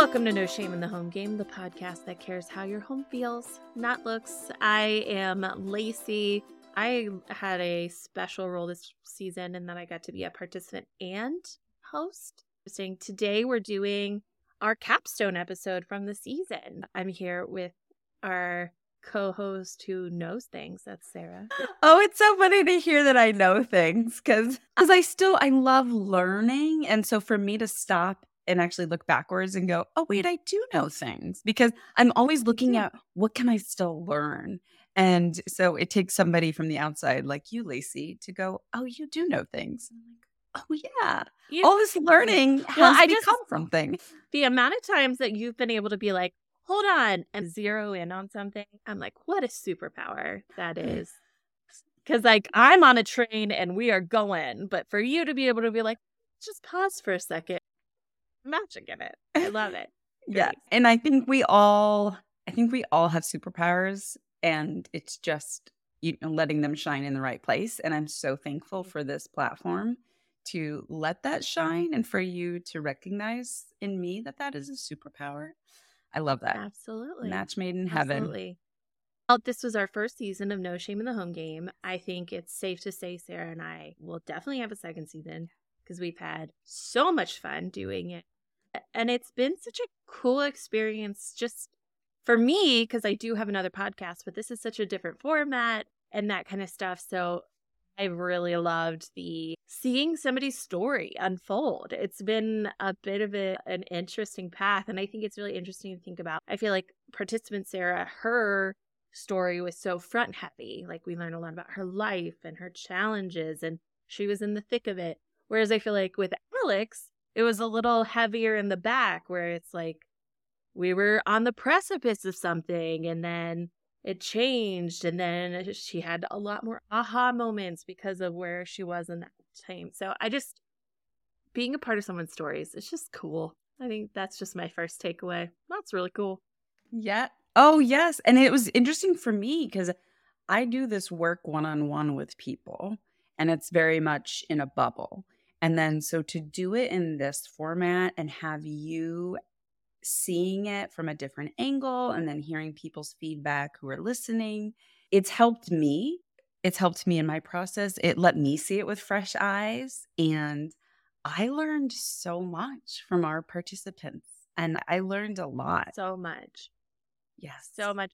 Welcome to No Shame in the Home Game, the podcast that cares how your home feels, not looks. I am Lacey. I had a special role this season and then I got to be a participant and host. Saying today we're doing our capstone episode from the season. I'm here with our co-host who knows things. That's Sara. Oh, it's so funny to hear that I know things because because I still I love learning, and so for me to stop and actually look backwards and go, oh wait, I do know things because I'm always looking mm-hmm. at what can I still learn. And so it takes somebody from the outside, like you, Lacey, to go, oh, you do know things. oh yeah, You- all this learning has Well, I I just- come from things. the amount of times that you've been able to be like, hold on, and zero in on something, I'm like, what a superpower that mm. is. Because, like, I'm on a train and we are going, but for you to be able to be like, just pause for a second, magic in it. I love it. Yeah. And I think we all I think we all have superpowers and it's just you know letting them shine in the right place and I'm so thankful mm-hmm. for this platform to let that shine and for you to recognize in me that that is a superpower. I love that. Absolutely. Match made in heaven. Absolutely. Well, this was our first season of No Shame in the Home Game. I think it's safe to say Sara and I will definitely have a second season because we've had so much fun doing it. And it's been such a cool experience just for me because I do have another podcast, but this is such a different format and that kind of stuff. So I really loved the seeing somebody's story unfold. It's been a bit of a, an interesting path. And I think it's really interesting to think about. I feel like participant Sarah, her story was so front heavy. Like we learned a lot about her life and her challenges, and she was in the thick of it. Whereas I feel like with Alex, it was a little heavier in the back, where it's like we were on the precipice of something and then it changed and then she had a lot more aha moments because of where she was in that time. So I just being a part of someone's stories, it's just cool. I think that's just my first takeaway. That's really cool. Yeah. Oh, yes. And it was interesting for me because I do this work one on one with people, and it's very much in a bubble. And then, so to do it in this format and have you seeing it from a different angle and then hearing people's feedback who are listening, it's helped me. It's helped me in my process. It let me see it with fresh eyes. And I learned so much from our participants, and I learned a lot. So much. Yes. So much.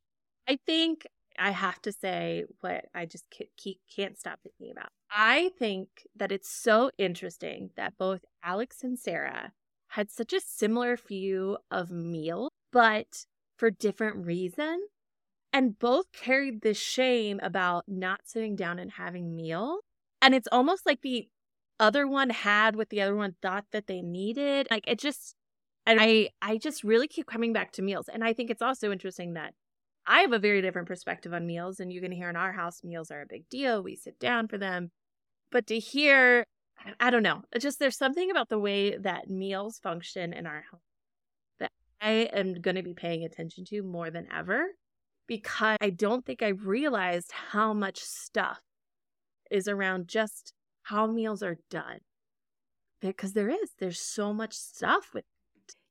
I think I have to say what I just ca- keep, can't stop thinking about. I think that it's so interesting that both Alex and Sarah had such a similar view of meal, but for different reasons. And both carried this shame about not sitting down and having meal. And it's almost like the other one had what the other one thought that they needed. Like it just and I I just really keep coming back to meals. And I think it's also interesting that I have a very different perspective on meals and you can hear in our house meals are a big deal. We sit down for them. But to hear I don't know. Just there's something about the way that meals function in our home that I am going to be paying attention to more than ever because I don't think I realized how much stuff is around just how meals are done. Because there is, there's so much stuff with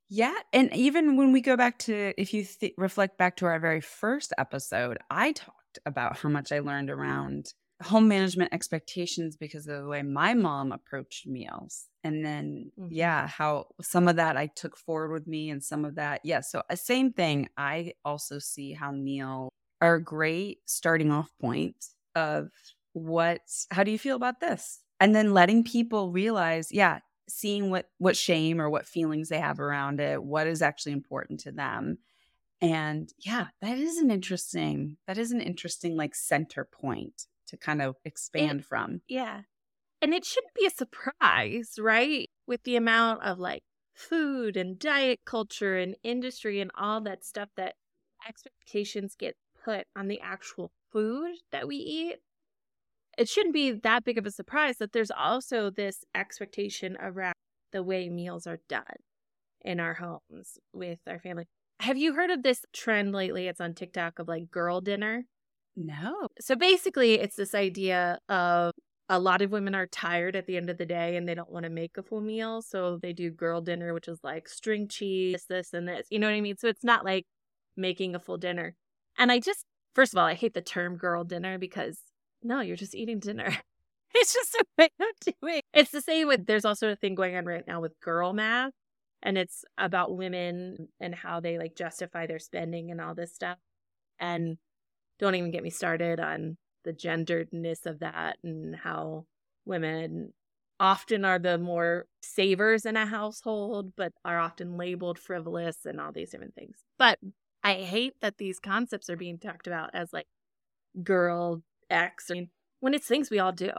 Yeah, and even when we go back to if you th- reflect back to our very first episode, I talked about how much I learned around home management expectations because of the way my mom approached meals. And then Mhm. yeah, how some of that I took forward with me and some of that yeah, so a same thing. I also see how meal are a great starting off point of what how do you feel about this? And then letting people realize, yeah, seeing what what shame or what feelings they have around it what is actually important to them and yeah that is an interesting that is an interesting like center point to kind of expand from Yeah. And it shouldn't be a surprise, right? With the amount of like food and diet culture and industry and all that stuff that expectations get put on the actual food that we eat. It shouldn't be that big of a surprise that there's also this expectation around the way meals are done in our homes with our family. Have you heard of this trend lately? It's on TikTok of like girl dinner. no So basically, it's this idea of a lot of women are tired at the end of the day and they don't want to make a full meal. So they do girl dinner, which is like string cheese, this, and this. You know what I mean? So it's not like making a full dinner. And I just, first of all, I hate the term girl dinner because no, you're just eating dinner. it's just a way of doing It's the same with, there's also a thing going on right now with girl math. And it's about women and how they like justify their spending and all this stuff. And don't even get me started on the genderedness of that and how women often are the more savers in a household, but are often labeled frivolous and all these different things. But I hate that these concepts are being talked about as like girl X when it's things we all do.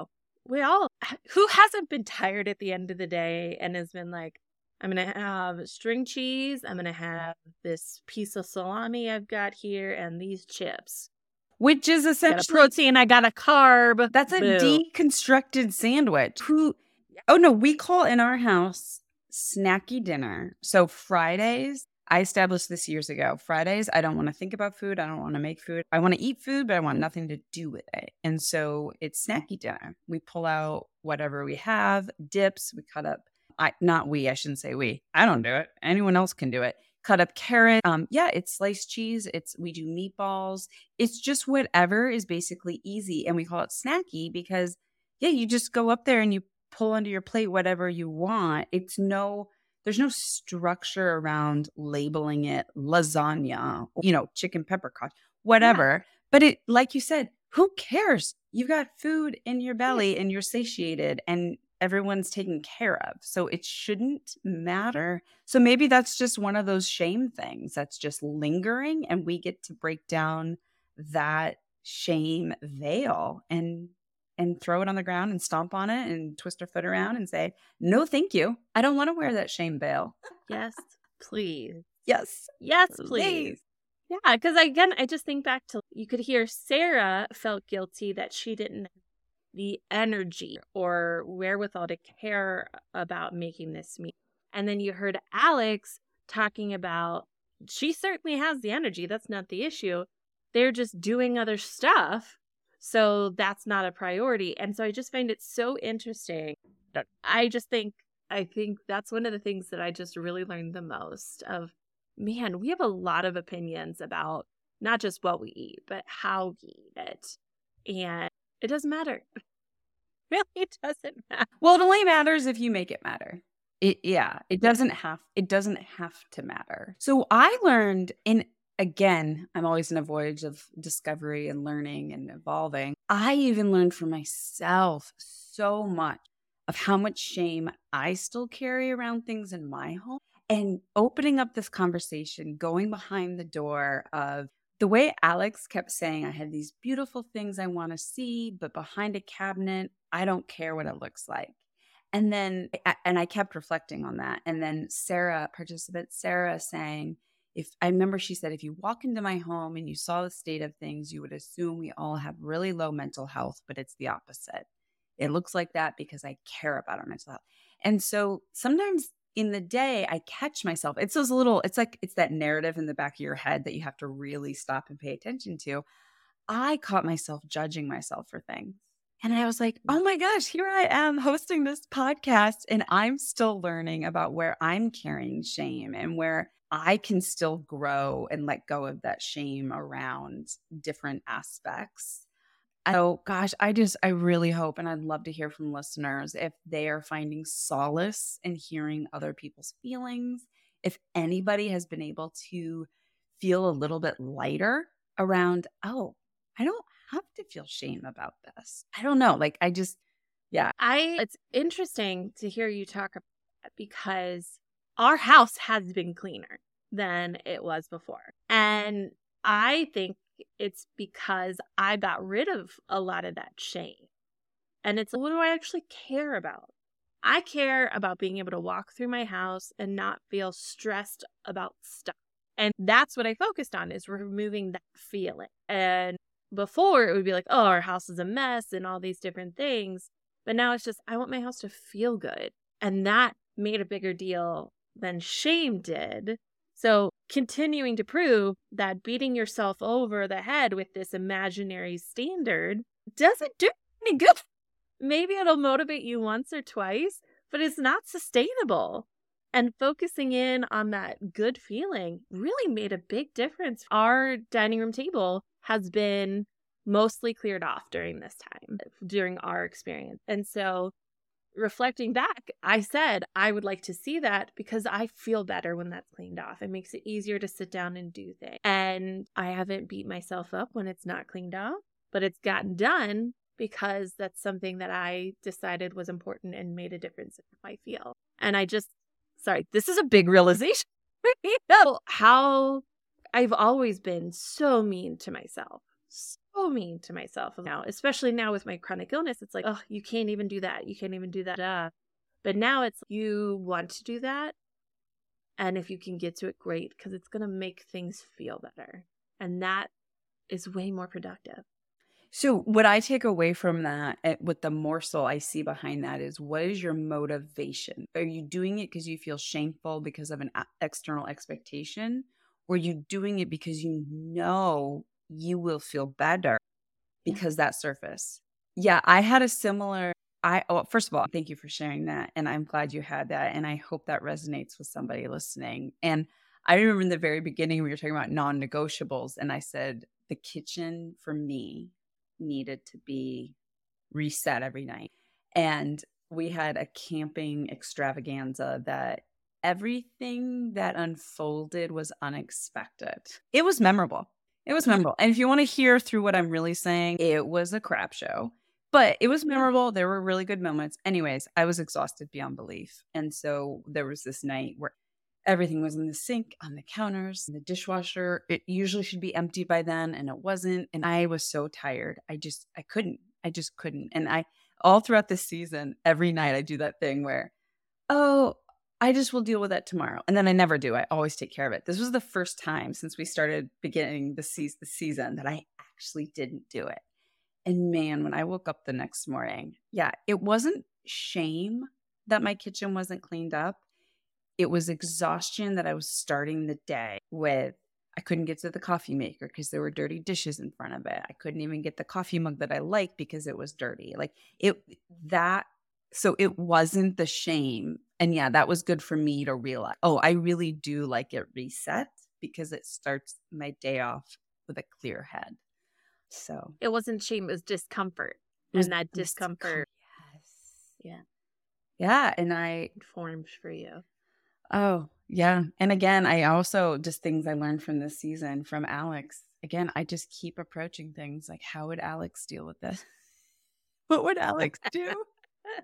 We all, who hasn't been tired at the end of the day and has been like, I'm going to have string cheese. I'm going to have this piece of salami I've got here and these chips which is essentially protein. I got a carb. That's a Boo. deconstructed sandwich. Who? Oh no, we call in our house snacky dinner. So Fridays, I established this years ago. Fridays, I don't want to think about food. I don't want to make food. I want to eat food, but I want nothing to do with it. And so it's snacky dinner. We pull out whatever we have, dips. We cut up. I not we. I shouldn't say we. I don't do it. Anyone else can do it cut up carrot. Um, yeah, it's sliced cheese. It's we do meatballs. It's just whatever is basically easy, and we call it snacky because yeah, you just go up there and you pull under your plate whatever you want. It's no there's no structure around labeling it lasagna, you know, chicken pepper peppercorn, whatever. Yeah. But it, like you said, who cares? You've got food in your belly and you're satiated, and everyone's taken care of. So it shouldn't matter. So maybe that's just one of those shame things that's just lingering and we get to break down that shame veil and and throw it on the ground and stomp on it and twist her foot around and say, "No, thank you. I don't want to wear that shame veil." Yes, please. Yes. Yes, please. please. Yeah, because again, I just think back to you could hear Sarah felt guilty that she didn't have the energy or wherewithal to care about making this meet. And then you heard Alex talking about she certainly has the energy. That's not the issue. They're just doing other stuff. So that's not a priority. And so I just find it so interesting. I just think I think that's one of the things that I just really learned the most of man, we have a lot of opinions about not just what we eat, but how we eat it. And it doesn't matter. really doesn't matter. Well, it only matters if you make it matter. It yeah, it doesn't have it doesn't have to matter. So I learned in again, I'm always in a voyage of discovery and learning and evolving. I even learned for myself so much of how much shame I still carry around things in my home and opening up this conversation, going behind the door of the way Alex kept saying, I had these beautiful things I want to see, but behind a cabinet, I don't care what it looks like. And then, and I kept reflecting on that. And then Sarah, participant Sarah, saying, if I remember she said, if you walk into my home and you saw the state of things, you would assume we all have really low mental health, but it's the opposite. It looks like that because I care about our mental health. And so sometimes in the day I catch myself. It's those little, it's like it's that narrative in the back of your head that you have to really stop and pay attention to. I caught myself judging myself for things. And I was like, mm. oh my gosh, here I am hosting this podcast, and I'm still learning about where I'm carrying shame and where I can still grow and let go of that shame around different aspects so, gosh, I just, I really hope, and I'd love to hear from listeners if they are finding solace in hearing other people's feelings. If anybody has been able to feel a little bit lighter around, oh, I don't have to feel shame about this. I don't know. Like, I just, yeah. I, it's interesting to hear you talk about because our house has been cleaner than it was before. And I think it's because I got rid of a lot of that shame. And it's what do I actually care about? I care about being able to walk through my house and not feel stressed about stuff. And that's what I focused on is removing that feeling. And before it would be like, oh, our house is a mess and all these different things. But now it's just, I want my house to feel good. And that made a bigger deal than shame did so, continuing to prove that beating yourself over the head with this imaginary standard doesn't do any good. maybe it'll motivate you once or twice, but it's not sustainable. And focusing in on that good feeling really made a big difference. Our dining room table has been mostly cleared off during this time, during our experience. And so reflecting back, I said I would like to see that because I feel better when that's cleaned off. It makes it easier to sit down and do things. And I haven't beat myself up when it's not cleaned off, but it's gotten done because that's something that I decided was important and made a difference in how I feel. And I just, sorry, this is a big realization. how I've always been so mean to myself. So mean to myself now, especially now with my chronic illness. It's like, oh, you can't even do that. You can't even do that. Uh. But now it's you want to do that. And if you can get to it, great, because it's going to make things feel better. And that is way more productive. So, what I take away from that, eh, with the morsel I see behind that, is what is your motivation? Are you doing it because you feel shameful because of an external expectation? Or are you doing it because you know you will feel better because that surface? Yeah, I had a similar. I oh, first of all, thank you for sharing that, and I'm glad you had that, and I hope that resonates with somebody listening. And I remember in the very beginning we were talking about non-negotiables, and I said the kitchen for me needed to be reset every night. And we had a camping extravaganza that everything that unfolded was unexpected. It was memorable. It was memorable. And if you want to hear through what I'm really saying, it was a crap show, but it was memorable. There were really good moments. Anyways, I was exhausted beyond belief. And so there was this night where everything was in the sink, on the counters, in the dishwasher. It usually should be empty by then, and it wasn't. And I was so tired. I just, I couldn't. I just couldn't. And I, all throughout this season, every night I do that thing where, oh, I just will deal with that tomorrow. And then I never do. I always take care of it. This was the first time since we started beginning the, se- the season that I actually didn't do it. And man, when I woke up the next morning, yeah, it wasn't shame that my kitchen wasn't cleaned up it was exhaustion that I was starting the day with. I couldn't get to the coffee maker because there were dirty dishes in front of it. I couldn't even get the coffee mug that I liked because it was dirty. Like it, that, so it wasn't the shame. And yeah, that was good for me to realize, oh, I really do like it reset because it starts my day off with a clear head. So it wasn't shame, it was discomfort. It was and that discomfort. Yes. Yeah. Yeah. And I formed for you. Oh, yeah. And again, I also just things I learned from this season from Alex. Again, I just keep approaching things like how would Alex deal with this? what would Alex do?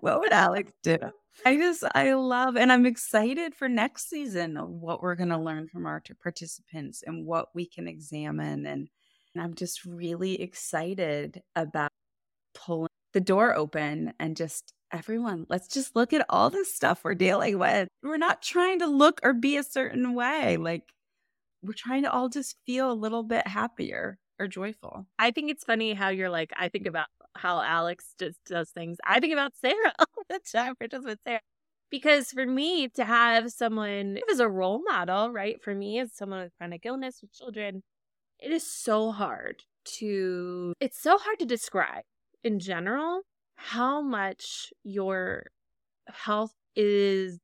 What would Alex do? I just, I love, and I'm excited for next season of what we're going to learn from our participants and what we can examine. And, and I'm just really excited about pulling the door open and just everyone, let's just look at all this stuff we're dealing with. We're not trying to look or be a certain way. Like, we're trying to all just feel a little bit happier or joyful. I think it's funny how you're like, I think about how Alex just does things. I think about Sarah all the time, or just with Sarah. Because for me to have someone as a role model, right? For me, as someone with chronic illness with children, it is so hard to, it's so hard to describe in general how much your health is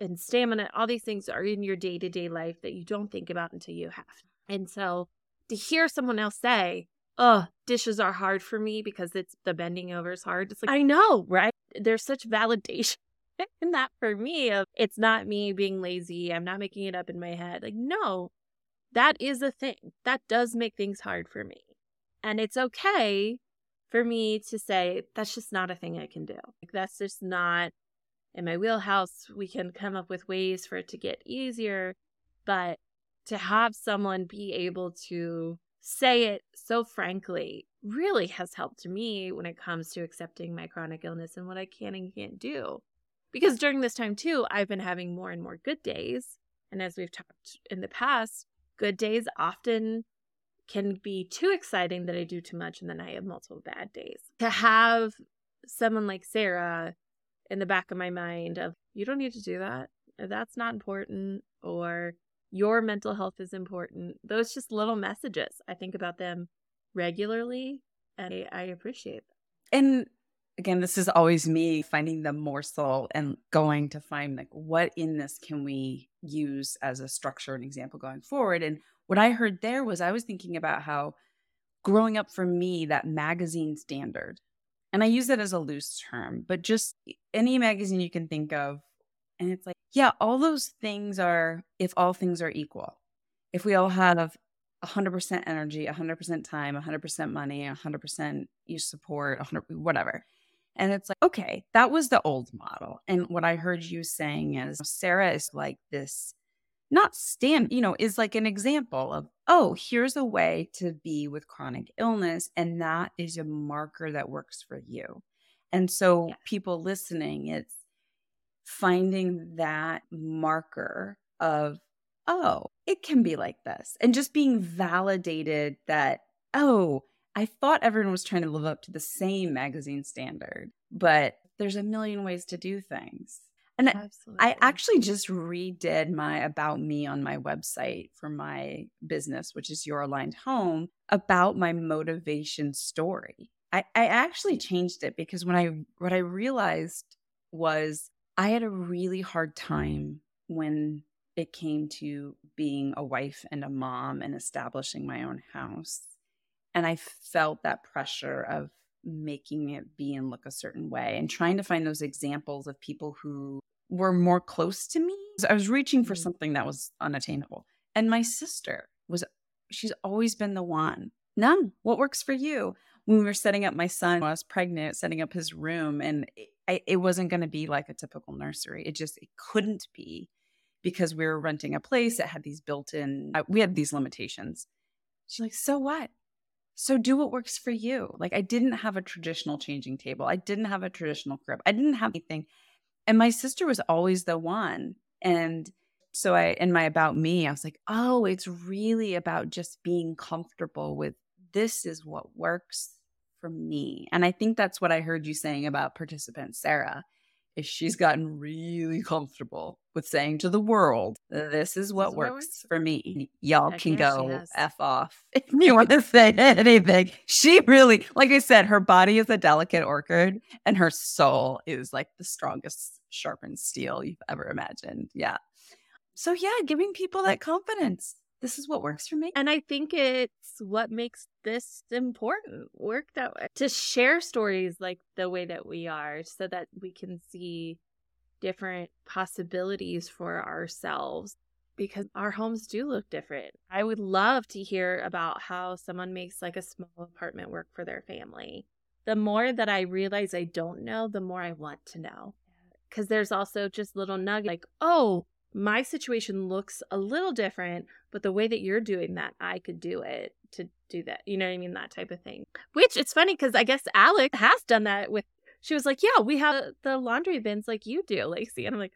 and stamina, all these things are in your day to day life that you don't think about until you have. And so to hear someone else say, Oh, dishes are hard for me because it's the bending over is hard. It's like, I know, right? There's such validation in that for me of it's not me being lazy. I'm not making it up in my head. Like, no, that is a thing. That does make things hard for me. And it's okay for me to say that's just not a thing I can do. Like that's just not in my wheelhouse. We can come up with ways for it to get easier, but to have someone be able to say it so frankly really has helped me when it comes to accepting my chronic illness and what I can and can't do. Because during this time too, I've been having more and more good days. And as we've talked in the past, good days often can be too exciting that I do too much and then I have multiple bad days. To have someone like Sarah in the back of my mind of you don't need to do that. That's not important or your mental health is important. Those just little messages. I think about them regularly and I, appreciate them. And again, this is always me finding the morsel and going to find like what in this can we use as a structure and example going forward. And what I heard there was I was thinking about how growing up for me, that magazine standard, and I use that as a loose term, but just any magazine you can think of. And it's like, yeah, all those things are if all things are equal. If we all have 100% energy, 100% time, 100% money, 100% you support, 100 whatever. And it's like, okay, that was the old model. And what I heard you saying is Sarah is like this, not stand, you know, is like an example of, oh, here's a way to be with chronic illness. And that is a marker that works for you. And so, people listening, it's finding that marker of, oh, it can be like this. And just being validated that, oh, I thought everyone was trying to live up to the same magazine standard, but there's a million ways to do things. And Absolutely. I actually just redid my about me on my website for my business, which is Your Aligned Home, about my motivation story. I, I actually changed it because when I what I realized was I had a really hard time when it came to being a wife and a mom and establishing my own house. And I felt that pressure of making it be and look a certain way and trying to find those examples of people who were more close to me. I was reaching for mm-hmm. something that was unattainable. And my sister was, she's always been the one. None. What works for you? When we were setting up my son, I was pregnant, setting up his room, and it, it wasn't going to be like a typical nursery. It just, it couldn't be because we were renting a place that had these built in, uh, we had these limitations. She's like, so what? So do what works for you. Like I didn't have a traditional changing table. I didn't have a traditional crib. I didn't have anything. And my sister was always the one. And so I in my about me, I was like, "Oh, it's really about just being comfortable with this is what works for me." And I think that's what I heard you saying about participant Sarah is she's gotten really comfortable with saying to the world, this is what, this works, works, for me. Y'all can go F off if you want to say anything. She really, like I said, her body is a delicate orchid and her soul is like the strongest sharpened steel you've ever imagined. Yeah. So, yeah, giving people that confidence this is what works for me. And I think it's what makes this important work that way to share stories like the way that we are so that we can see different possibilities for ourselves because our homes do look different. I would love to hear about how someone makes like a small apartment work for their family. The more that I realize I don't know, the more I want to know. Because there's also just little nuggets like, oh, my situation looks a little different, but the way that you're doing that, I could do it to do that. You know what I mean? That type of thing. Which it's funny because I guess Alex has done that with, she was like, yeah, we have the laundry bins like you do, Lacey. And I'm like,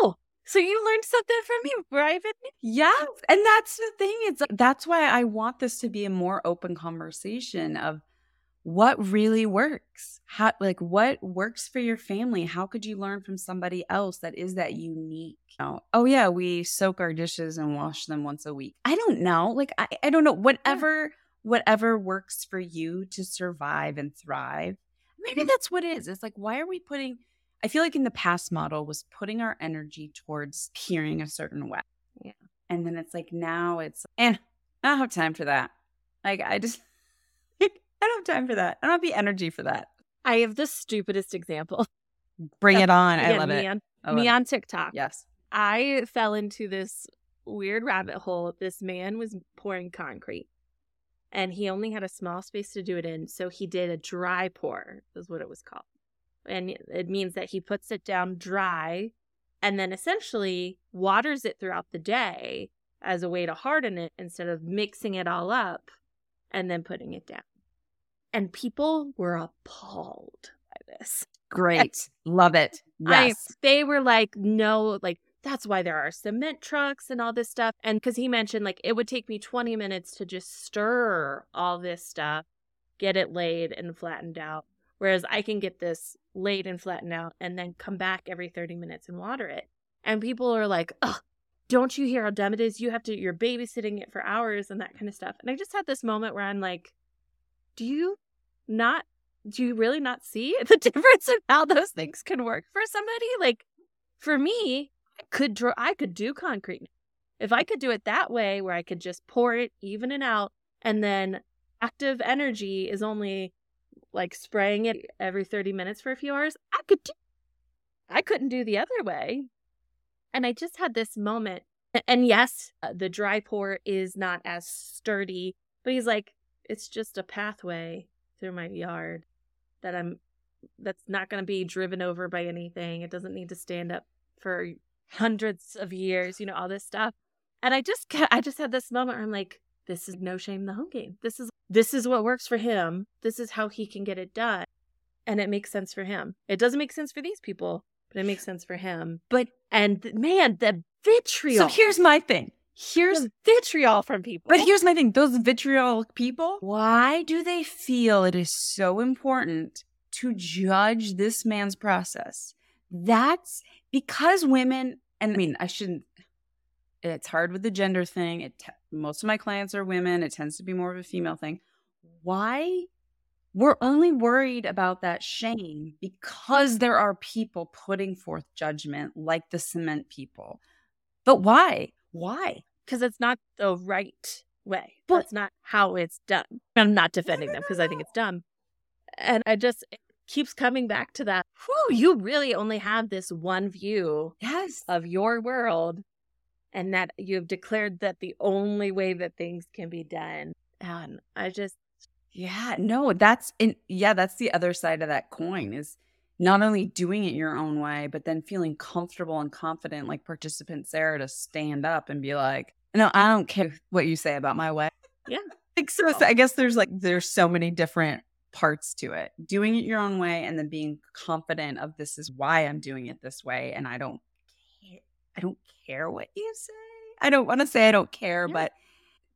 oh, so you learned something from me, Private? Yeah. And that's the thing. It's that's why I want this to be a more open conversation of what really works? How like what works for your family? How could you learn from somebody else that is that unique? You know, oh yeah we soak our dishes and wash them once a week. I don't know. Like i, I don't know. Whatever yeah. whatever works for you to survive and thrive maybe mm-hmm. that's what it is. It's like why are we putting i feel like in the past model was putting our energy towards hearing a certain way. Yeah. And then it's like now it's and i don't have time for that. Like i just I don't have time for that. I don't have the energy for that. I have the stupidest example. Bring it on. I love it. On, me on TikTok. Yes. I fell into this weird rabbit hole. This man was pouring concrete and he only had a small space to do it in. So he did a dry pour, is what it was called. And it means that he puts it down dry and then essentially waters it throughout the day as a way to harden it instead of mixing it all up and then putting it down and people were appalled by this. Great. Love it. Yes. I, they were like, no, like, that's why there are cement trucks and all this stuff. And because he mentioned, like, it would take me 20 minutes to just stir all this stuff, get it laid and flattened out. Whereas I can get this laid and flattened out and then come back every 30 minutes and water it. And people are like, oh, don't you hear how dumb it is? You have to, you're babysitting it for hours and that kind of stuff. And I just had this moment where I'm like, do you not do you really not see the difference in how those things can work for somebody? Like for me, I could draw I could do concrete. If I could do it that way where I could just pour it, even and out, and then active energy is only like spraying it every 30 minutes for a few hours, I could do I couldn't do the other way. And I just had this moment. And yes, uh, the dry pour is not as sturdy, but he's like, it's just a pathway through my yard that I'm that's not going to be driven over by anything. It doesn't need to stand up for hundreds of years, you know, all this stuff. And I just I just had this moment where I'm like, this is no shame the home game. This is this is what works for him. This is how he can get it done. And it makes sense for him. It doesn't make sense for these people, but it makes sense for him. But and man, the vitriol. So here's my thing. Here's vitriol from people. But here's my thing. Those vitriolic people, why do they feel it is so important to judge this man's process? That's because women, and I mean, I shouldn't, it's hard with the gender thing. It most of my clients are women. It tends to be more of a female thing. Why we're only worried about that shame because there are people putting forth judgment like the cement people. But why? Why? Because it's not the right way. But, That's not how it's done. I'm not defending them because I think it's dumb. And I just it keeps coming back to that. Whew, you really only have this one view yes. of your world and that you have declared that the only way that things can be done. And I just yeah, no, that's in yeah, that's the other side of that coin is not only doing it your own way, but then feeling comfortable and confident like participant Sarah to stand up and be like, "No, I don't care what you say about my way." Yeah. like so oh. I guess there's like there's so many different parts to it. Doing it your own way and then being confident of this is why I'm doing it this way and I don't care, I don't care what you say. I don't want to say I don't care, yeah. but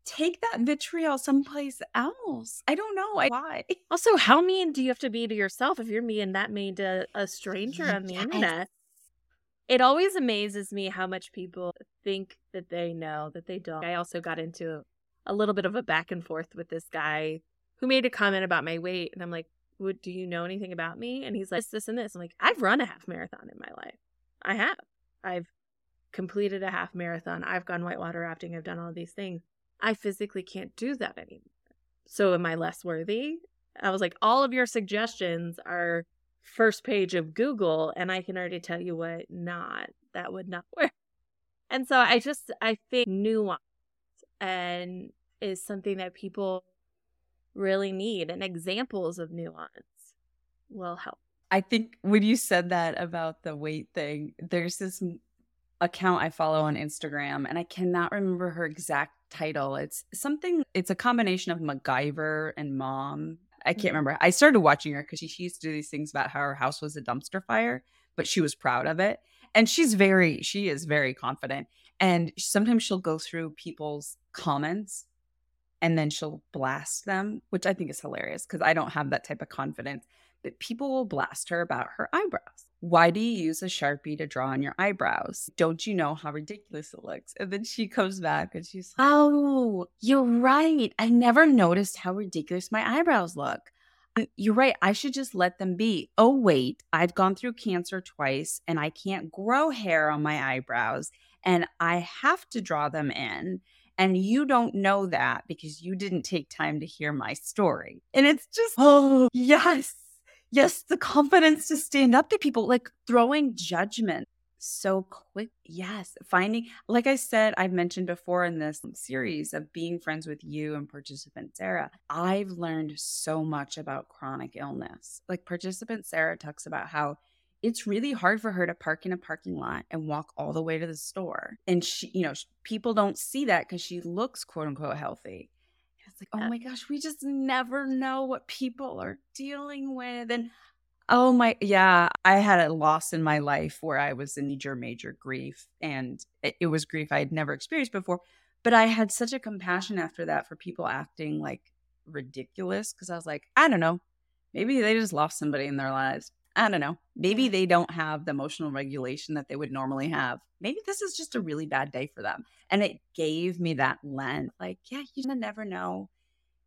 take that vitriol someplace else. I don't know why. Also, how mean do you have to be to yourself if you're being that mean to a stranger on the yes. internet? It always amazes me how much people think that they know that they don't. I also got into a little bit of a back and forth with this guy who made a comment about my weight, and I'm like, "Would do you know anything about me?" And he's like, "This, this, and this." I'm like, "I've run a half marathon in my life. I have. I've completed a half marathon. I've gone whitewater rafting. I've done all these things. I physically can't do that anymore. So am I less worthy? I was like, all of your suggestions are first page of Google, and I can already tell you what not. That would not work. And so I just I think nuance and is something that people really need and examples of nuance will help. I think when you said that about the weight thing, there's this account I follow on Instagram, and I cannot remember her exact title. It's something, it's a combination of MacGyver and mom. I can't mm-hmm. remember. I started watching her because she, she used to do these things about how her house was a dumpster fire, but she was proud of it. And she's very, she is very confident. And sometimes she'll go through people's comments and then she'll blast them, which I think is hilarious because I don't have that type of confidence. But people will blast her about her eyebrows. Why do you use a Sharpie to draw on your eyebrows? Don't you know how ridiculous it looks? And then she comes back and she's like, Oh, you're right. I never noticed how ridiculous my eyebrows look. Uh, you're right. I should just let them be. Oh, wait. I've gone through cancer twice and I can't grow hair on my eyebrows and I have to draw them in. And you don't know that because you didn't take time to hear my story. And it's just, oh, yes yes, the confidence to stand up to people, like throwing judgment so quick. Yes, finding, like I said, I've mentioned before in this series of being friends with you and participant Sarah, I've learned so much about chronic illness. Like participant Sarah talks about how it's really hard for her to park in a parking lot and walk all the way to the store. And she, you know, people don't see that because she looks quote unquote healthy. It's like, oh my gosh, we just never know what people are dealing with. And oh my, yeah, I had a loss in my life where I was in major, major grief. And it, it was grief I had never experienced before. But I had such a compassion after that for people acting like ridiculous because I was like, I don't know, maybe they just lost somebody in their lives. I don't know. Maybe they don't have the emotional regulation that they would normally have. Maybe this is just a really bad day for them. And it gave me that lens like, yeah, you never know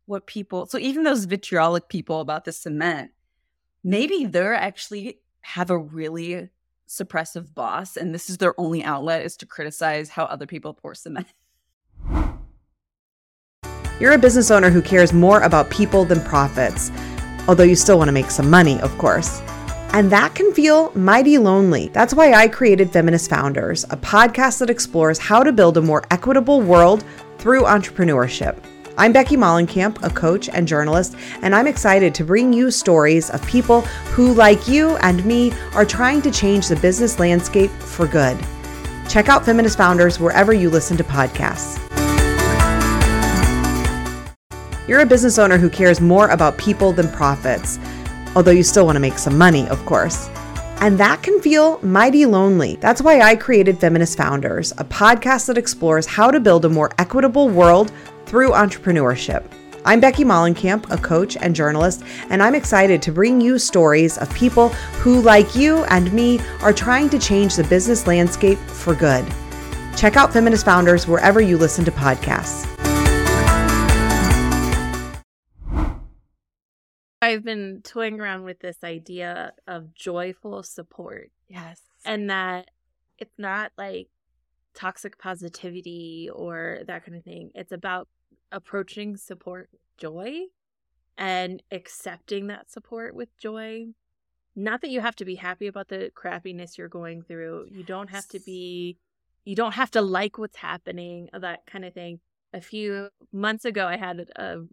what people. So even those vitriolic people about the cement, maybe they're actually have a really suppressive boss and this is their only outlet is to criticize how other people pour cement. You're a business owner who cares more about people than profits, although you still want to make some money, of course. And that can feel mighty lonely. That's why I created Feminist Founders, a podcast that explores how to build a more equitable world through entrepreneurship. I'm Becky Mollenkamp, a coach and journalist, and I'm excited to bring you stories of people who, like you and me, are trying to change the business landscape for good. Check out Feminist Founders wherever you listen to podcasts. You're a business owner who cares more about people than profits although you still want to make some money, of course. And that can feel mighty lonely. That's why I created Feminist Founders, a podcast that explores how to build a more equitable world through entrepreneurship. I'm Becky Mollenkamp, a coach and journalist, and I'm excited to bring you stories of people who, like you and me, are trying to change the business landscape for good. Check out Feminist Founders wherever you listen to podcasts. I've been toying around with this idea of joyful support. Yes. And that it's not like toxic positivity or that kind of thing. It's about approaching support with joy and accepting that support with joy. Not that you have to be happy about the crappiness you're going through. You don't have to be, you don't have to like what's happening, that kind of thing. A few months ago, I had a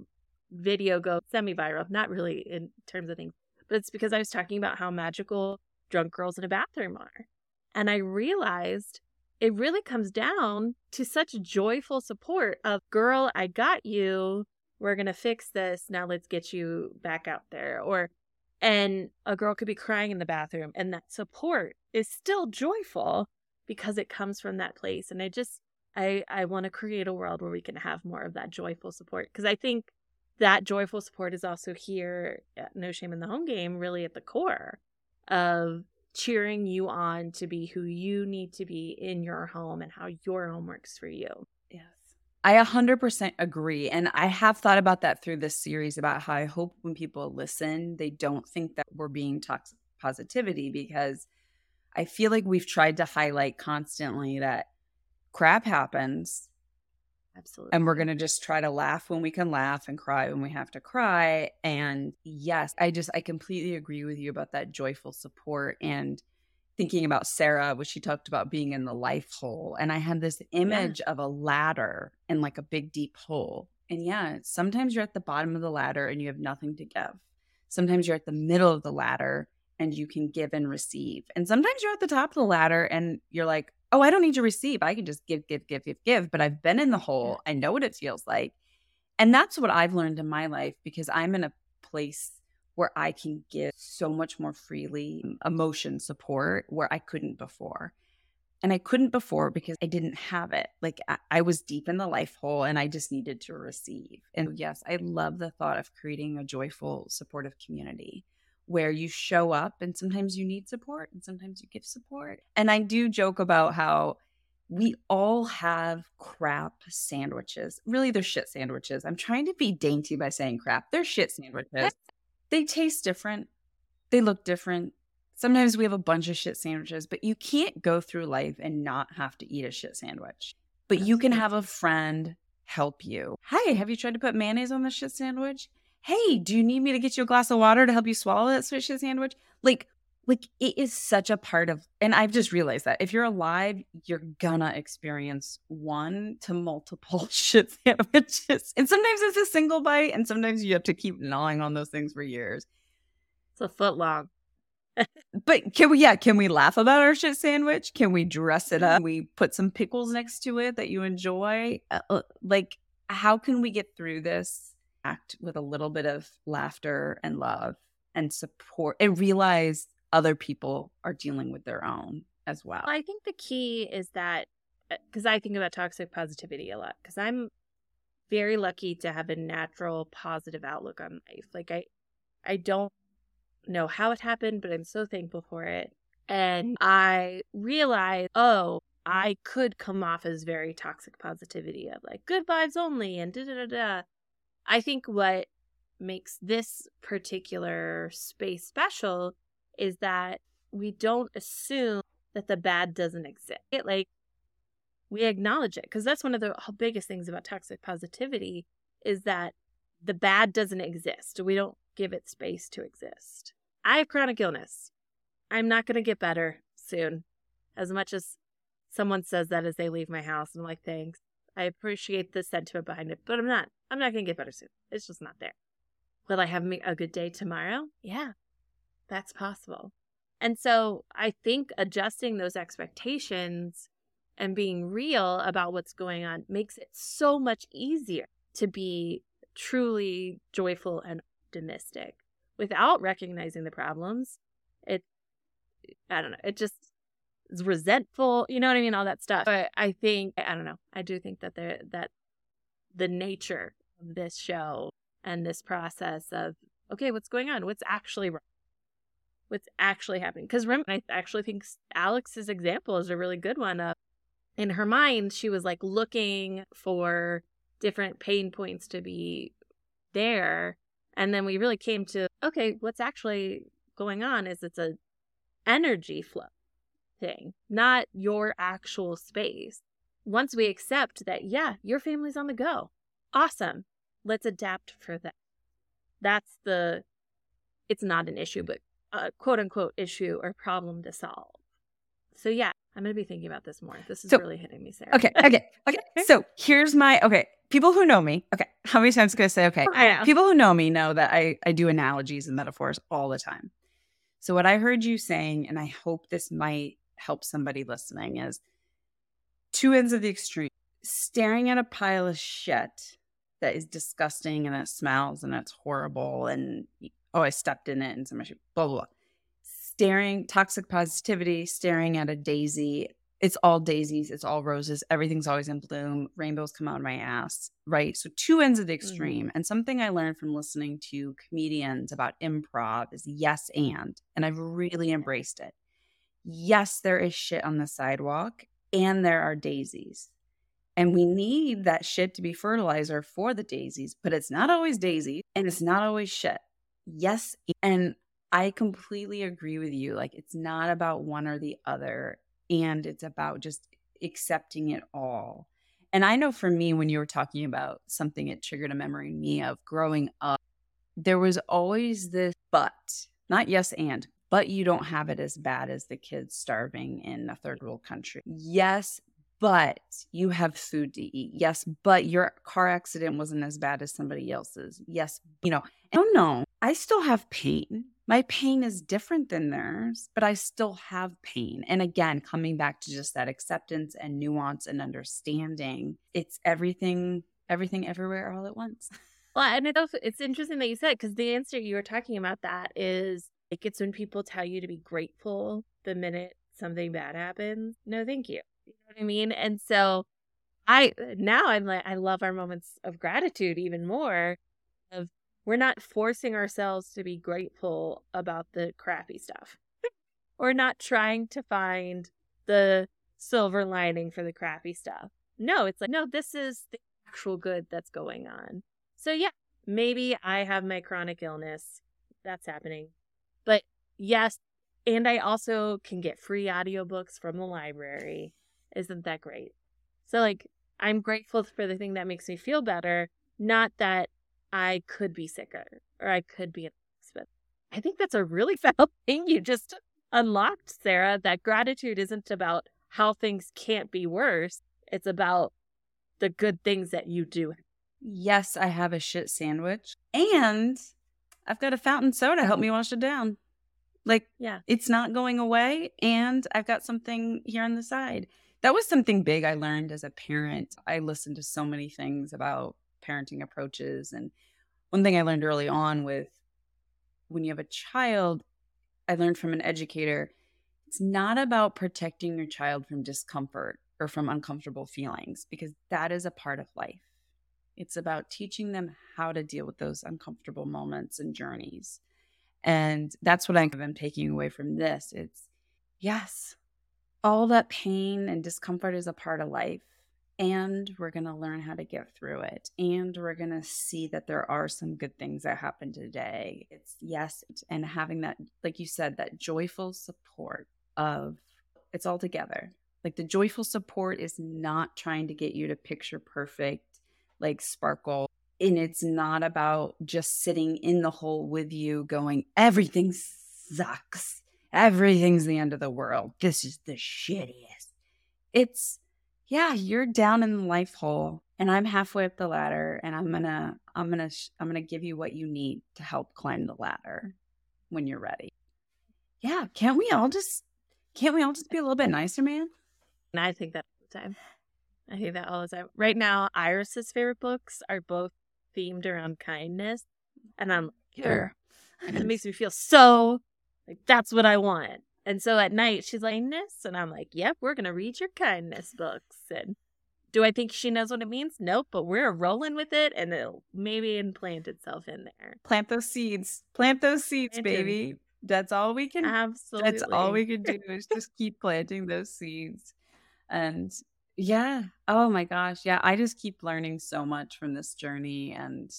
video go semi viral, not really in terms of things, but it's because I was talking about how magical drunk girls in a bathroom are. And I realized it really comes down to such joyful support of, girl, I got you. We're going to fix this. Now let's get you back out there. Or, and a girl could be crying in the bathroom, and that support is still joyful because it comes from that place. And I just, I, I want to create a world where we can have more of that joyful support because I think that joyful support is also here No Shame in the Home Game, really at the core of cheering you on to be who you need to be in your home and how your home works for you. Yes. I 100% agree. And I have thought about that through this series about how I hope when people listen, they don't think that we're being toxic positivity because I feel like we've tried to highlight constantly that crap happens Absolutely. And we're going to just try to laugh when we can laugh and cry when we have to cry. And yes, I just, I completely agree with you about that joyful support and thinking about Sarah, which she talked about being in the life hole. And I had this image yeah. of a ladder in like a big, deep hole. And yeah, sometimes you're at the bottom of the ladder and you have nothing to give. Sometimes you're at the middle of the ladder and you can give and receive. And sometimes you're at the top of the ladder and you're like, oh, I don't need to receive. I can just give, give, give, give, give. But I've been in the hole. I know what it feels like. And that's what I've learned in my life because I'm in a place where I can give so much more freely mm, emotion support where I couldn't before. And I couldn't before because I didn't have it. Like I, I, was deep in the life hole and I just needed to receive. And yes, I love the thought of creating a joyful, supportive community where you show up and sometimes you need support and sometimes you give support. And I do joke about how we all have crap sandwiches. Really, they're shit sandwiches. I'm trying to be dainty by saying crap. They're shit sandwiches. they taste different, they look different. Sometimes we have a bunch of shit sandwiches, but you can't go through life and not have to eat a shit sandwich. But you can have a friend help you. Hey, have you tried to put mayonnaise on the shit sandwich? Hey, do you need me to get you a glass of water to help you swallow that swish sandwich? Like, like it is such a part of and I've just realized that if you're alive, you're gonna experience one to multiple shit sandwiches. And sometimes it's a single bite, and sometimes you have to keep gnawing on those things for years. It's a foot long. but can we yeah, can we laugh about our shit sandwich? Can we dress it up? Can we put some pickles next to it that you enjoy? Uh, uh like how can we get through this act with a little bit of laughter and love and support and realize other people are dealing with their own as well. I think the key is that because uh, I think about toxic positivity a lot because I'm very lucky to have a natural positive outlook on life. Like I I don't know how it happened, but I'm so thankful for it. And I realized, oh, I could come off as very toxic positivity of like good vibes only and da da da da. I think what makes this particular space special is that we don't assume that the bad doesn't exist. Like we acknowledge it because that's one of the biggest things about toxic positivity is that the bad doesn't exist. We don't give it space to exist. I have chronic illness. I'm not going to get better soon. As much as someone says that as they leave my house, I'm like, thanks. I appreciate the sentiment behind it, but I'm not. I'm not going to get better soon. It's just not there. Will I have a good day tomorrow? Yeah, that's possible. And so I think adjusting those expectations and being real about what's going on makes it so much easier to be truly joyful and optimistic without recognizing the problems. It, I don't know, it just is resentful, you know what I mean? All that stuff. But I think, I don't know, I do think that there, that the nature of this show and this process of, okay, what's going on? What's actually wrong? What's actually happening? Because I actually think Alex's example is a really good one of, in her mind, she was like looking for different pain points to be there. And then we really came to, okay, what's actually going on is it's a energy flow thing, not your actual space. Once we accept that, yeah, your family's on the go. Awesome. Let's adapt for that. That's the, it's not an issue, but a quote unquote issue or problem to solve. So, yeah, I'm going to be thinking about this more. This is so, really hitting me, Sara. Okay. Okay. Okay. so here's my, okay. People who know me, okay. How many times can I say, okay? Oh, I know. People who know me know that I, I do analogies and metaphors all the time. So, what I heard you saying, and I hope this might help somebody listening, is two ends of the extreme. Staring at a pile of shit that is disgusting and it smells and it's horrible and oh i stepped in it and so much blah blah blah. Staring toxic positivity staring at a daisy. It's all daisies. It's all roses. Everything's always in bloom. Rainbows come out of my ass right? So two ends of the extreme. Mm-hmm. and something i learned from listening to comedians about improv is yes and and i've really embraced it. Yes there is shit on the sidewalk and there are daisies and we need that shit to be fertilizer for the daisies but it's not always daisy and it's not always shit yes and I completely agree with you. Like, it's not about one or the other, and it's about just accepting it all. And I know for me, when you were talking about something, it triggered a memory in me of growing up. There was always this but, not yes and, but you don't have it as bad as the kids starving in a third world country. Yes, but you have food to eat. Yes, but your car accident wasn't as bad as somebody else's. Yes, you know, I don't. I still have pain my pain is different than theirs, but I still have pain. And again, coming back to just that acceptance and nuance and understanding, it's everything, everything everywhere all at once. Well, and it also, it's interesting that you said because the answer you were talking about that is like it's when people tell you to be grateful the minute something bad happens. No, thank you. You know what I mean? And so I uh, now I'm like I love our moments of gratitude even more of we're not forcing ourselves to be grateful about the crappy stuff. we're not trying to find the silver lining for the crappy stuff. No, it's like, no, this is the actual good that's going on. So, yeah, maybe I have my chronic illness. That's happening. But yes, and I also can get free audiobooks from the library. Isn't that great? So, like, I'm grateful for the thing that makes me feel better, not that I could be sicker or I could be in hospital. I think that's a really foul thing you just unlocked, Sara, that gratitude isn't about how things can't be worse. It's about the good things that you do. Yes, I have a shit sandwich and I've got a fountain soda help me wash it down. Like, yeah, it's not going away. And I've got something here on the side. That was something big I learned as a parent. I listened to so many things about parenting approaches. And one thing I learned early on with when you have a child, I learned from an educator, it's not about protecting your child from discomfort or from uncomfortable feelings, because that is a part of life. It's about teaching them how to deal with those uncomfortable moments and journeys. And that's what I'm taking away from this. It's yes, all that pain and discomfort is a part of life and we're going to learn how to get through it and we're going to see that there are some good things that happen today it's yes and having that like you said that joyful support of it's all together like the joyful support is not trying to get you to picture perfect like sparkle and it's not about just sitting in the hole with you going everything sucks everything's the end of the world this is the shittiest it's yeah, you're down in the life hole and I'm halfway up the ladder and I'm going to I'm going to I'm going to give you what you need to help climb the ladder when you're ready. Yeah, can't we all just can't we all just be a little bit nicer, man? And I think that all the time. I think that all the time. Right now, Iris's favorite books are both themed around kindness. And I'm here. It makes me feel so like that's what I want. And so at night she's like, kindness. And I'm like, yep, we're going to read your kindness books. And do I think she knows what it means? Nope, but we're rolling with it and it'll maybe implant itself in there. Plant those seeds. Plant those seeds, Planted. baby. That's all we can Absolutely. That's all we can do is just keep planting those seeds. And yeah. Oh my gosh. Yeah. I just keep learning so much from this journey and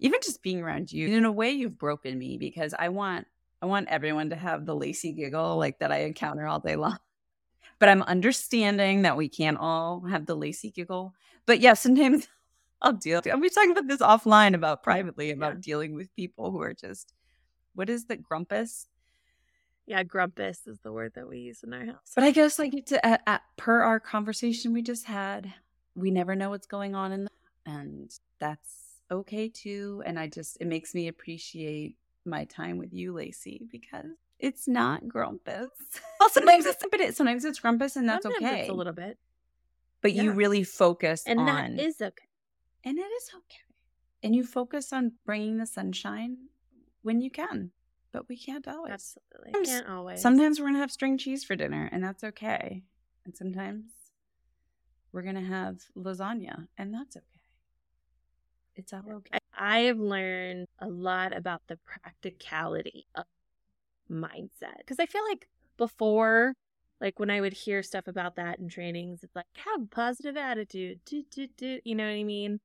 even just being around you. In a way, you've broken me because I want I want everyone to have the Lacey giggle like that I encounter all day long. But I'm understanding that we can't all have the Lacey giggle. But yeah, sometimes I'll deal. I'll be talking about this offline about privately about yeah. dealing with people who are just what is the grumpus? Yeah, grumpus is the word that we use in our house. But I guess like to, at, at, per our conversation we just had, we never know what's going on in the, and that's okay too. And I just it makes me appreciate my time with you, Lacey, because it's not grumpus. well, sometimes it's but it, sometimes it's grumpus, and that's sometimes okay. a little bit, but yeah. you really focus and on, that is okay, and it is okay, and you focus on bringing the sunshine when you can, but we can't always. Absolutely, sometimes, can't always. Sometimes we're gonna have string cheese for dinner, and that's okay, and sometimes we're gonna have lasagna, and that's okay. It's all okay. I have learned a lot about the practicality of mindset because I feel like before, like when I would hear stuff about that in trainings, it's like have a positive attitude, do, do, do, you know what I mean?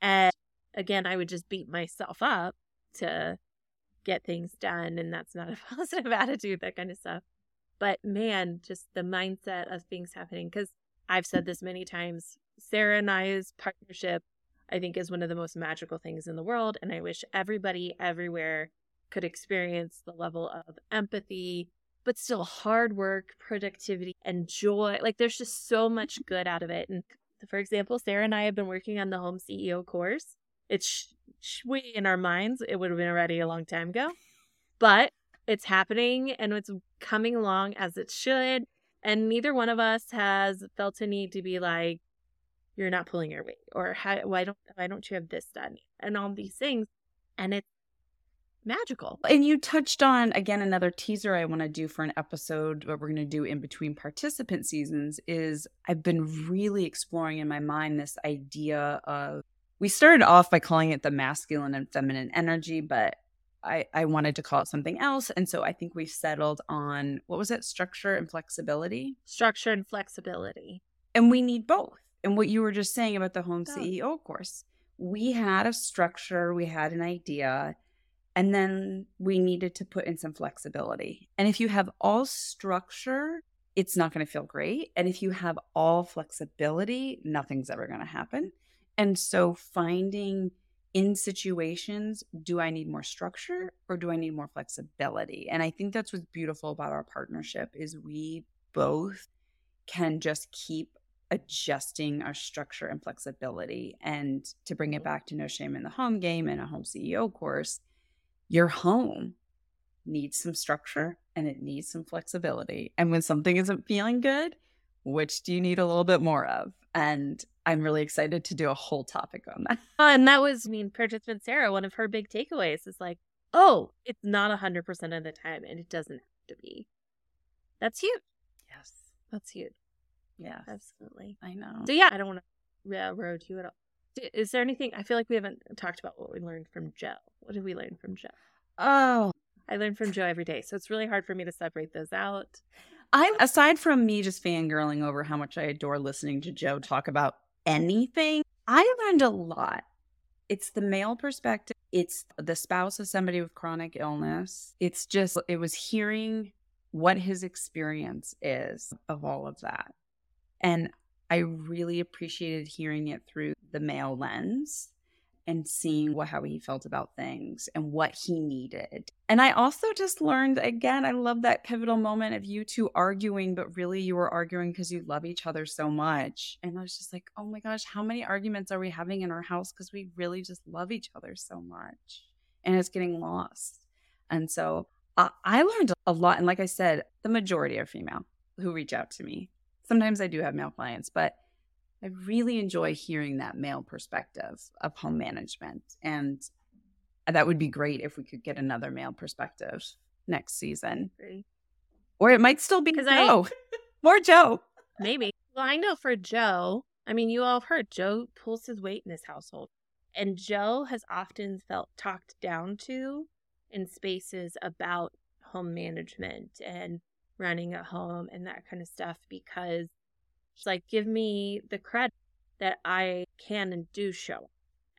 And again, I would just beat myself up to get things done, and that's not a positive attitude, that kind of stuff. But man, just the mindset of things happening because I've said this many times. Sara and I's partnership I think is one of the most magical things in the world. And I wish everybody everywhere could experience the level of empathy, but still hard work, productivity, and joy. Like there's just so much good out of it. And for example, Sara and I have been working on the home CEO course. It's way in our minds. It would have been already a long time ago, but it's happening and it's coming along as it should. And neither one of us has felt a need to be like, you're not pulling your weight or why don't why don't you have this done and all these things and it's magical and you touched on again another teaser i want to do for an episode what we're going to do in between participant seasons is i've been really exploring in my mind this idea of we started off by calling it the masculine and feminine energy but I, I wanted to call it something else. And so I think we've settled on what was it? Structure and flexibility. Structure and flexibility. And we need both and what you were just saying about the home CEO course. We had a structure, we had an idea, and then we needed to put in some flexibility. And if you have all structure, it's not going to feel great. And if you have all flexibility, nothing's ever going to happen. And so finding in situations, do I need more structure or do I need more flexibility? And I think that's what's beautiful about our partnership is we both can just keep adjusting our structure and flexibility. And to bring it mm-hmm. back to No Shame in the Home Game and a home CEO course, your home needs some structure and it needs some flexibility. And when something isn't feeling good, which do you need a little bit more of? And I'm really excited to do a whole topic on that. Uh, and that was, I mean, participant Sarah, one of her big takeaways is like, oh, it's not 100% of the time and it doesn't have to be. That's huge. Yes. That's huge. Yeah, absolutely. I know. So yeah, I don't want to railroad you at all. Is there anything? I feel like we haven't talked about what we learned from Joe. What did we learn from Joe? Oh, I learn from Joe every day, so it's really hard for me to separate those out. I aside from me just fangirling over how much I adore listening to Joe talk about anything, I learned a lot. It's the male perspective, it's the spouse of somebody with chronic illness. It's just, it was hearing what his experience is of all of that. And I really appreciated hearing it through the male lens and seeing what, how he felt about things and what he needed. And I also just learned again, I love that pivotal moment of you two arguing, but really you were arguing because you love each other so much. And I was just like, oh my gosh, how many arguments are we having in our house because we really just love each other so much? And it's getting lost. And so I learned a lot. And like I said, the majority are female who reach out to me. Sometimes I do have male clients, but I really enjoy hearing that male perspective of home management. And uh, that would be great if we could get another male perspective next season. Or it might still be Joe. I, More Joe. Maybe. Well, I know for Joe, I mean, you all have heard Joe pulls his weight in his household. And Joe has often felt talked down to in spaces about home management and running a home and that kind of stuff because Like, give me the credit that I can and do show.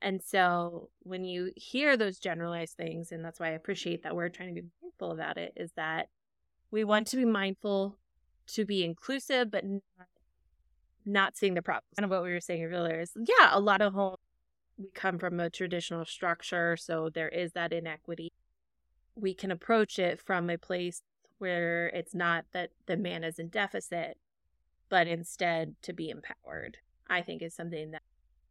And so when you hear those generalized things, and that's why I appreciate that we're trying to be mindful about it, is that we want to be mindful to be inclusive, but not, not seeing the problem. Kind of what we were saying earlier is, yeah, a lot of homes, we come from a traditional structure, so there is that inequity. We can approach it from a place where it's not that the man is in deficit, but instead to be empowered, I think is something that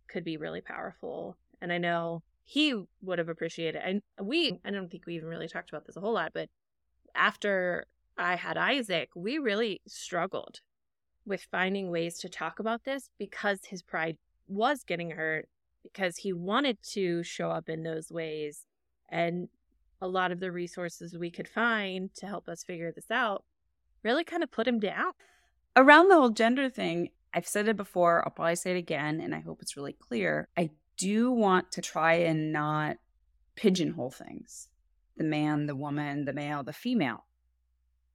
could be really powerful. And I know he would have appreciated and we I don't think we even really talked about this a whole lot, but after I had Isaac, we really struggled with finding ways to talk about this because his pride was getting hurt because he wanted to show up in those ways and a lot of the resources we could find to help us figure this out really kind of put him down around the whole gender thing, I've said it before, I'll probably say it again, and I hope it's really clear. I do want to try and not pigeonhole things the man, the woman, the male, the female.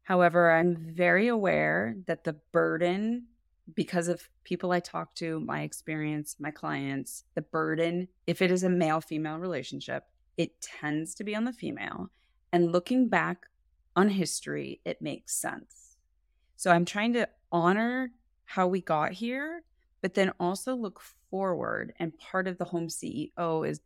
However, I'm very aware that the burden, because of people I talk to, my experience, my clients, the burden, if it is a male female relationship, it tends to be on the female. And looking back on history, it makes sense. So I'm trying to honor how we got here, but then also look forward. And part of the home CEO is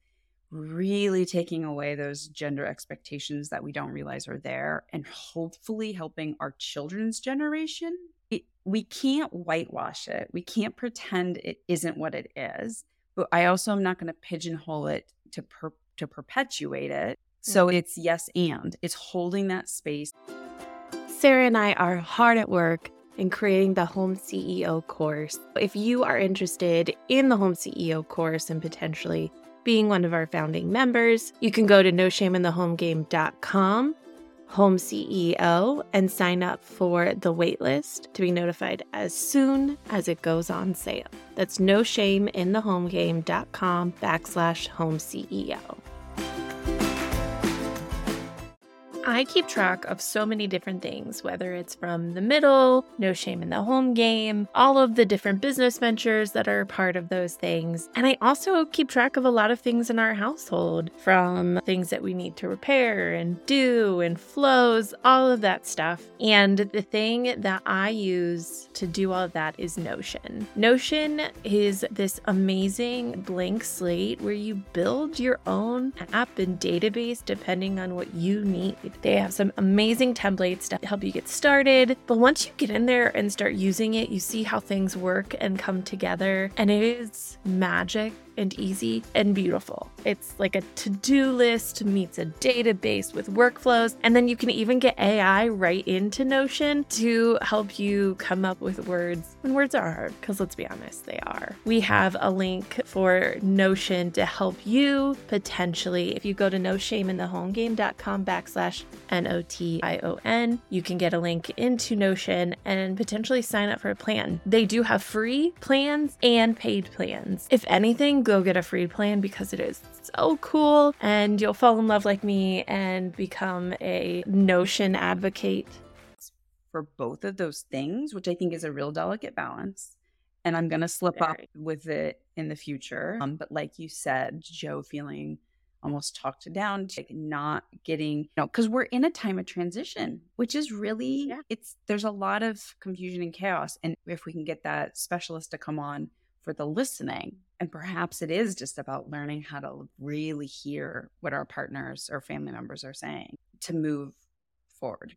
really taking away those gender expectations that we don't realize are there and hopefully helping our children's generation. It, we can't whitewash it. We can't pretend it isn't what it is. But I also am not going to pigeonhole it to per, to perpetuate it. So mm-hmm. it's yes and it's holding that space. Sara and I are hard at work in creating the Home CEO course. If you are interested in the Home CEO course and potentially being one of our founding members, you can go to noshameinthehomegame.com home CEO and sign up for the waitlist to be notified as soon as it goes on sale. That's noshameinthehomegame.com backslash home CEO. I keep track of so many different things, whether it's from the middle, no shame in the home game, all of the different business ventures that are part of those things. And I also keep track of a lot of things in our household from things that we need to repair and do and flows, all of that stuff. And the thing that I use to do all of that is Notion. Notion is this amazing blank slate where you build your own app and database depending on what you need. They have some amazing templates to help you get started. But once you get in there and start using it, you see how things work and come together. And it is magic and easy and beautiful. It's like a to do list meets a database with workflows. And then you can even get AI right into Notion to help you come up with words. And words are hard, because let's be honest, they are. We have a link for Notion to help you potentially. If you go to noshameinthehomegame.com backslash N O T I O N, you can get a link into Notion and potentially sign up for a plan. They do have free plans and paid plans. If anything, go get a free plan because it is so cool and you'll fall in love like me and become a Notion advocate. For both of those things, which I think is a real delicate balance. and I'm going to slip up with it in the future. Um, but like you said, Joe feeling almost talked down to like, not getting, you know, because we're in a time of transition, which is really, Yeah. it's, there's a lot of confusion and chaos. And if we can get that specialist to come on for the listening, and perhaps it is just about learning how to really hear what our partners or family members are saying to move forward.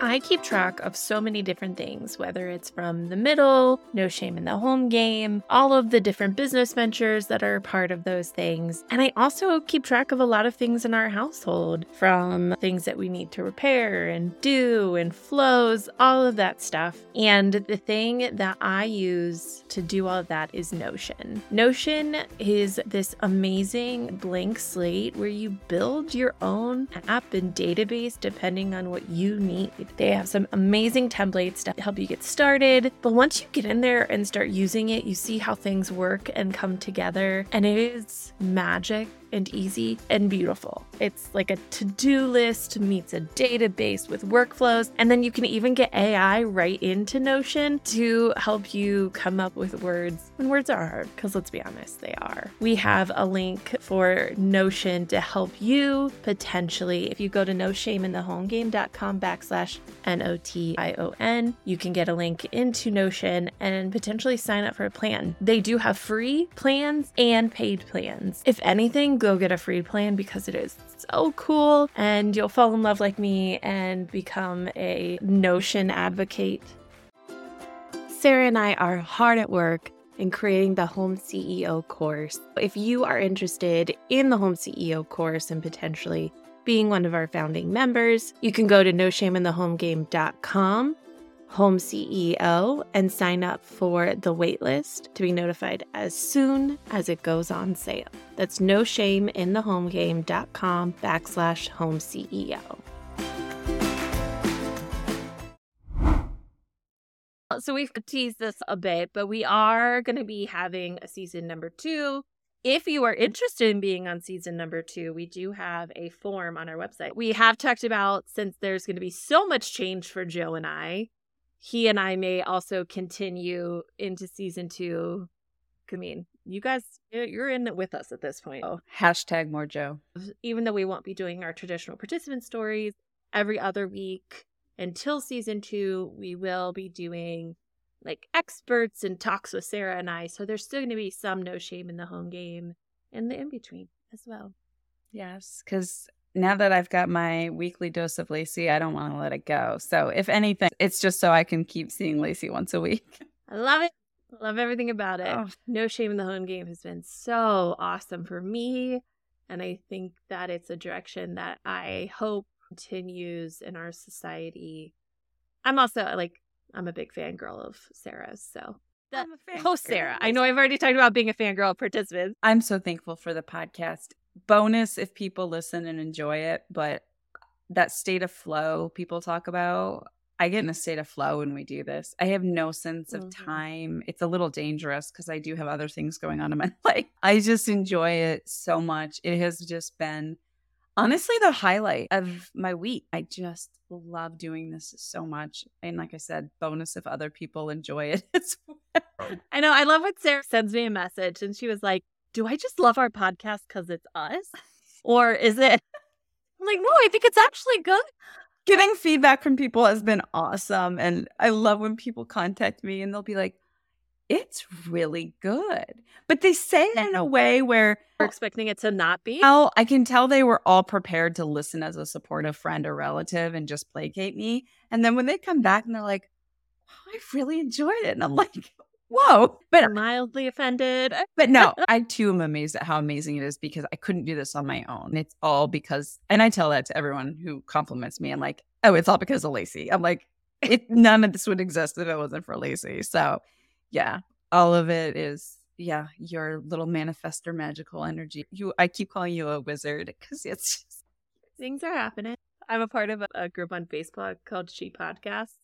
I keep track of so many different things, whether it's from the middle, no shame in the home game, all of the different business ventures that are part of those things. And I also keep track of a lot of things in our household, from things that we need to repair and do and flows, all of that stuff. And the thing that I use to do all of that is Notion. Notion is this amazing blank slate where you build your own app and database depending on what you need. They have some amazing templates to help you get started. But once you get in there and start using it, you see how things work and come together. And it is magic and easy and beautiful. It's like a to do list meets a database with workflows. And then you can even get AI right into Notion to help you come up with words when words are hard, because let's be honest, they are. We have a link for Notion to help you potentially. If you go to noshameinthehomegame.com backslash N O T I O N, you can get a link into Notion and potentially sign up for a plan. They do have free plans and paid plans. If anything, go get a free plan because it is so cool and you'll fall in love like me and become a Notion advocate. Sara and I are hard at work in creating the Home CEO course. If you are interested in the Home CEO course and potentially being one of our founding members, you can go to noshameinthehomegame.com home CEO and sign up for the waitlist to be notified as soon as it goes on sale. That's no shame in the homegame.com backslash home CEO. So we've teased this a bit, but we are going to be having a season number two. If you are interested in being on season number two, we do have a form on our website. We have talked about since there's going to be so much change for Joe and I, he and I may also continue into season two. I mean, you guys, you're in it with us at this point. Oh, Hashtag more Joe. even though we won't be doing our traditional participant stories every other week until season two, we will be doing like experts and talks with Sara and I. So there's still going to be some no shame in the home game and the in between as well. Yes, because now that I've got my weekly dose of Lacey, I don't want to let it go. So, if anything, it's just so I can keep seeing Lacey once a week. I love it. Love everything about it. Oh. No shame in the home game has been so awesome for me. And I think that it's a direction that I hope continues in our society. I'm also like, I'm a big fangirl of Sara's. So, the I'm a fan host. Sara. I know I've already talked about being a fangirl of participants. I'm so thankful for the podcast. Bonus if people listen and enjoy it, but that state of flow people talk about, I get in a state of flow when we do this. I have no sense of Mhm. time. It's a little dangerous because I do have other things going on in my life. I just enjoy it so much. It has just been honestly the highlight of my week. I just love doing this so much. And like I said, bonus if other people enjoy it as well. I know. I love what Sara sends me a message and she was like, Do I just love our podcast because it's us? Or is it? I'm like, No, I think it's actually good. getting feedback from people has been awesome. And I love when people contact me and they'll be like, it's really good. But they say it in a way where We're expecting it to not be. well, I can tell they were all prepared to listen as a supportive friend or relative and just placate me. And then when they come back and they're like, oh, I really enjoyed it. And I'm like, whoa. But mildly offended. but no, I too am amazed at how amazing it is because I couldn't do this on my own. It's all because, and I tell that to everyone who compliments me. I'm like, oh, it's all because of Lacey. I'm like, it, none of this would exist if it wasn't for Lacey. So, yeah, all of it is, yeah, your little manifester magical energy. You, I keep calling you a wizard because it's just, Things are happening. I'm a part of a, a group on Facebook called She Podcasts.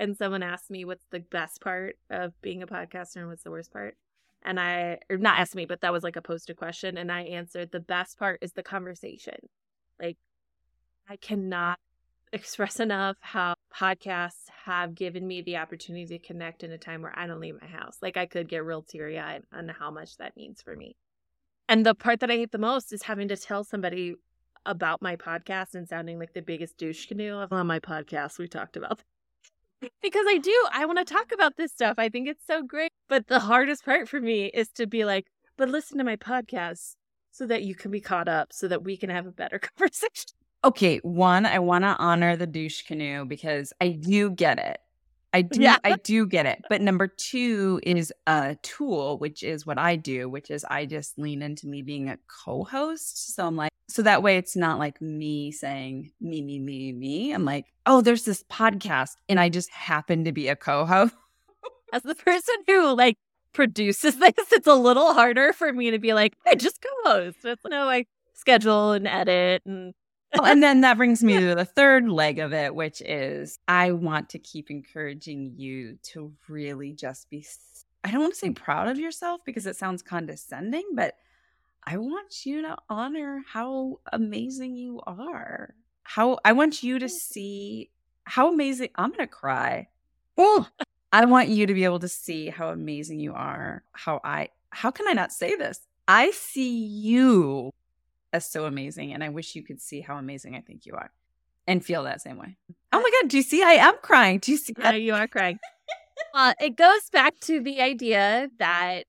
And someone asked me what's the best part of being a podcaster and what's the worst part. And I, or not asked me, but that was like a posted question. And I answered the best part is the conversation. Like, I cannot express enough how podcasts have given me the opportunity to connect in a time where I don't leave my house. Like I could get real teary eyed on how much that means for me. And the part that I hate the most is having to tell somebody about my podcast and sounding like the biggest douche canoe on my podcast. We talked about because I do. I want to talk about this stuff. I think it's so great. But the hardest part for me is to be like, but listen to my podcast so that you can be caught up, so that we can have a better conversation. Okay, one, I want to honor the douche canoe because I do get it. I do Yeah. I do get it. But number 2 is a tool, which is what I do, which is I just lean into me being a co-host. So I'm like so that way it's not like me saying me me me me. I'm like, "Oh, there's this podcast and I just happen to be a co-host." As the person who like produces this, it's a little harder for me to be like, I just co-host. It's no, I schedule and edit and Well, and then that brings me to the third leg of it, which is I want to keep encouraging you to really just be, I don't want to say mm. proud of yourself because it sounds condescending, but I want you to honor how amazing you are. How I want you to see how amazing, I'm going to cry. Oh, I want you to be able to see how amazing you are. How I, how can I not say this? I see you as so amazing. And I wish you could see how amazing I think you are and feel that same way. Oh my God. Do you see? I am crying. Do you see that? you are crying. well, it goes back to the idea that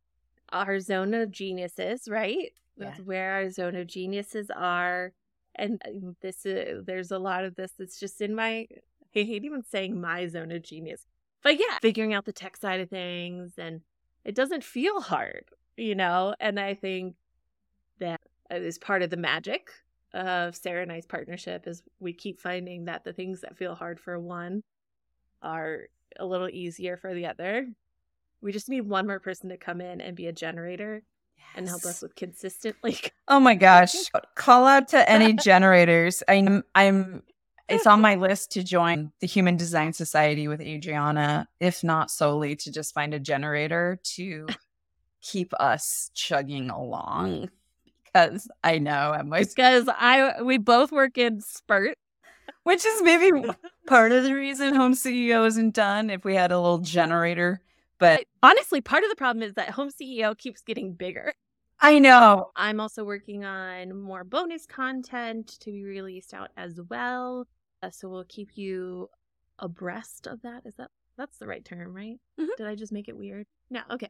our zone of geniuses, right? That's Yeah. where our zone of geniuses are. And uh, this is, there's a lot of this that's just in my, I hate even saying my zone of genius. But yeah, figuring out the tech side of things and it doesn't feel hard, you know? And I think that is part of the magic of Sara and I's partnership is we keep finding that the things that feel hard for one are a little easier for the other. We just need one more person to come in and be a generator and help us with consistently. Oh my gosh. Call out to any generators. I'm, I'm, it's on my list to join the Human Design Society with Adriana, if not solely to just find a generator to keep us chugging along. Mm. Because I know at my because I we both work in spurt. Which is maybe part of the reason Home CEO isn't done if we had a little generator. But Honestly, part of the problem is that Home CEO keeps getting bigger. I know. I'm also working on more bonus content to be released out as well. Uh, so we'll keep you abreast of that. Is that that's the right term, right? Mhm. Did I just make it weird? No, okay.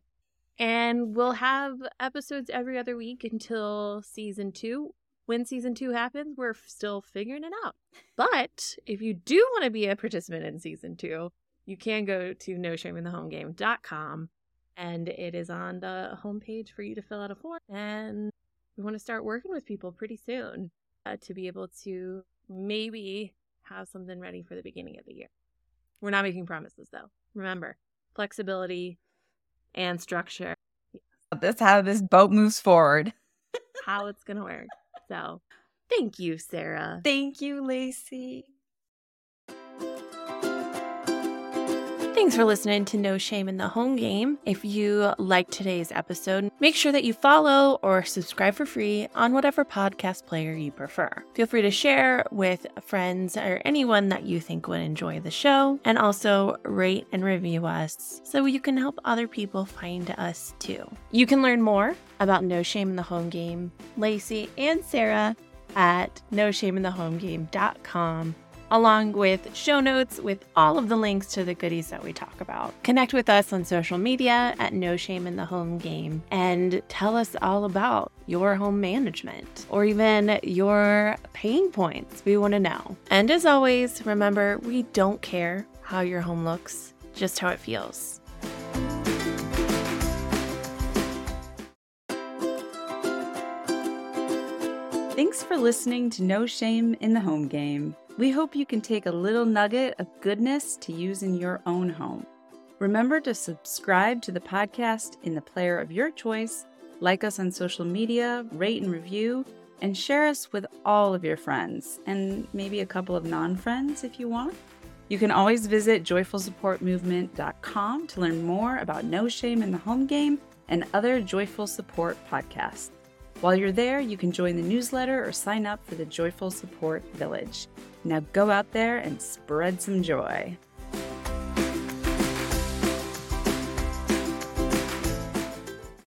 And we'll have episodes every other week until season two. When season two happens, we're still figuring it out. But if you do want to be a participant in season two, you can go to noshameinthehomegame.com and it is on the homepage for you to fill out a form. And we want to start working with people pretty soon uh, to be able to maybe have something ready for the beginning of the year. We're not making promises though. Remember, flexibility and structure, That's how this boat moves forward. how it's going to work. So, thank you, Sara. Thank you, Lacey. Thanks for listening to No Shame in the Home Game. If you like today's episode, make sure that you follow or subscribe for free on whatever podcast player you prefer. Feel free to share with friends or anyone that you think would enjoy the show, and also rate and review us so you can help other people find us too. You can learn more about No Shame in the Home Game, Lacey and Sara at noshameinthehomegame.com along with show notes with all of the links to the goodies that we talk about. Connect with us on social media at No Shame in the Home Game and tell us all about your home management or even your pain points. We want to know. And as always, remember we don't care how your home looks, just how it feels. Thanks for listening to No Shame in the Home Game. We hope you can take a little nugget of goodness to use in your own home. Remember to subscribe to the podcast in the player of your choice, like us on social media, rate and review, and share us with all of your friends and maybe a couple of non friends if you want. You can always visit joyfulsupportmovement.com to learn more about No Shame in the Home Game and other Joyful Support podcasts. While you're there, you can join the newsletter or sign up for the Joyful Support Village. Now go out there and spread some joy.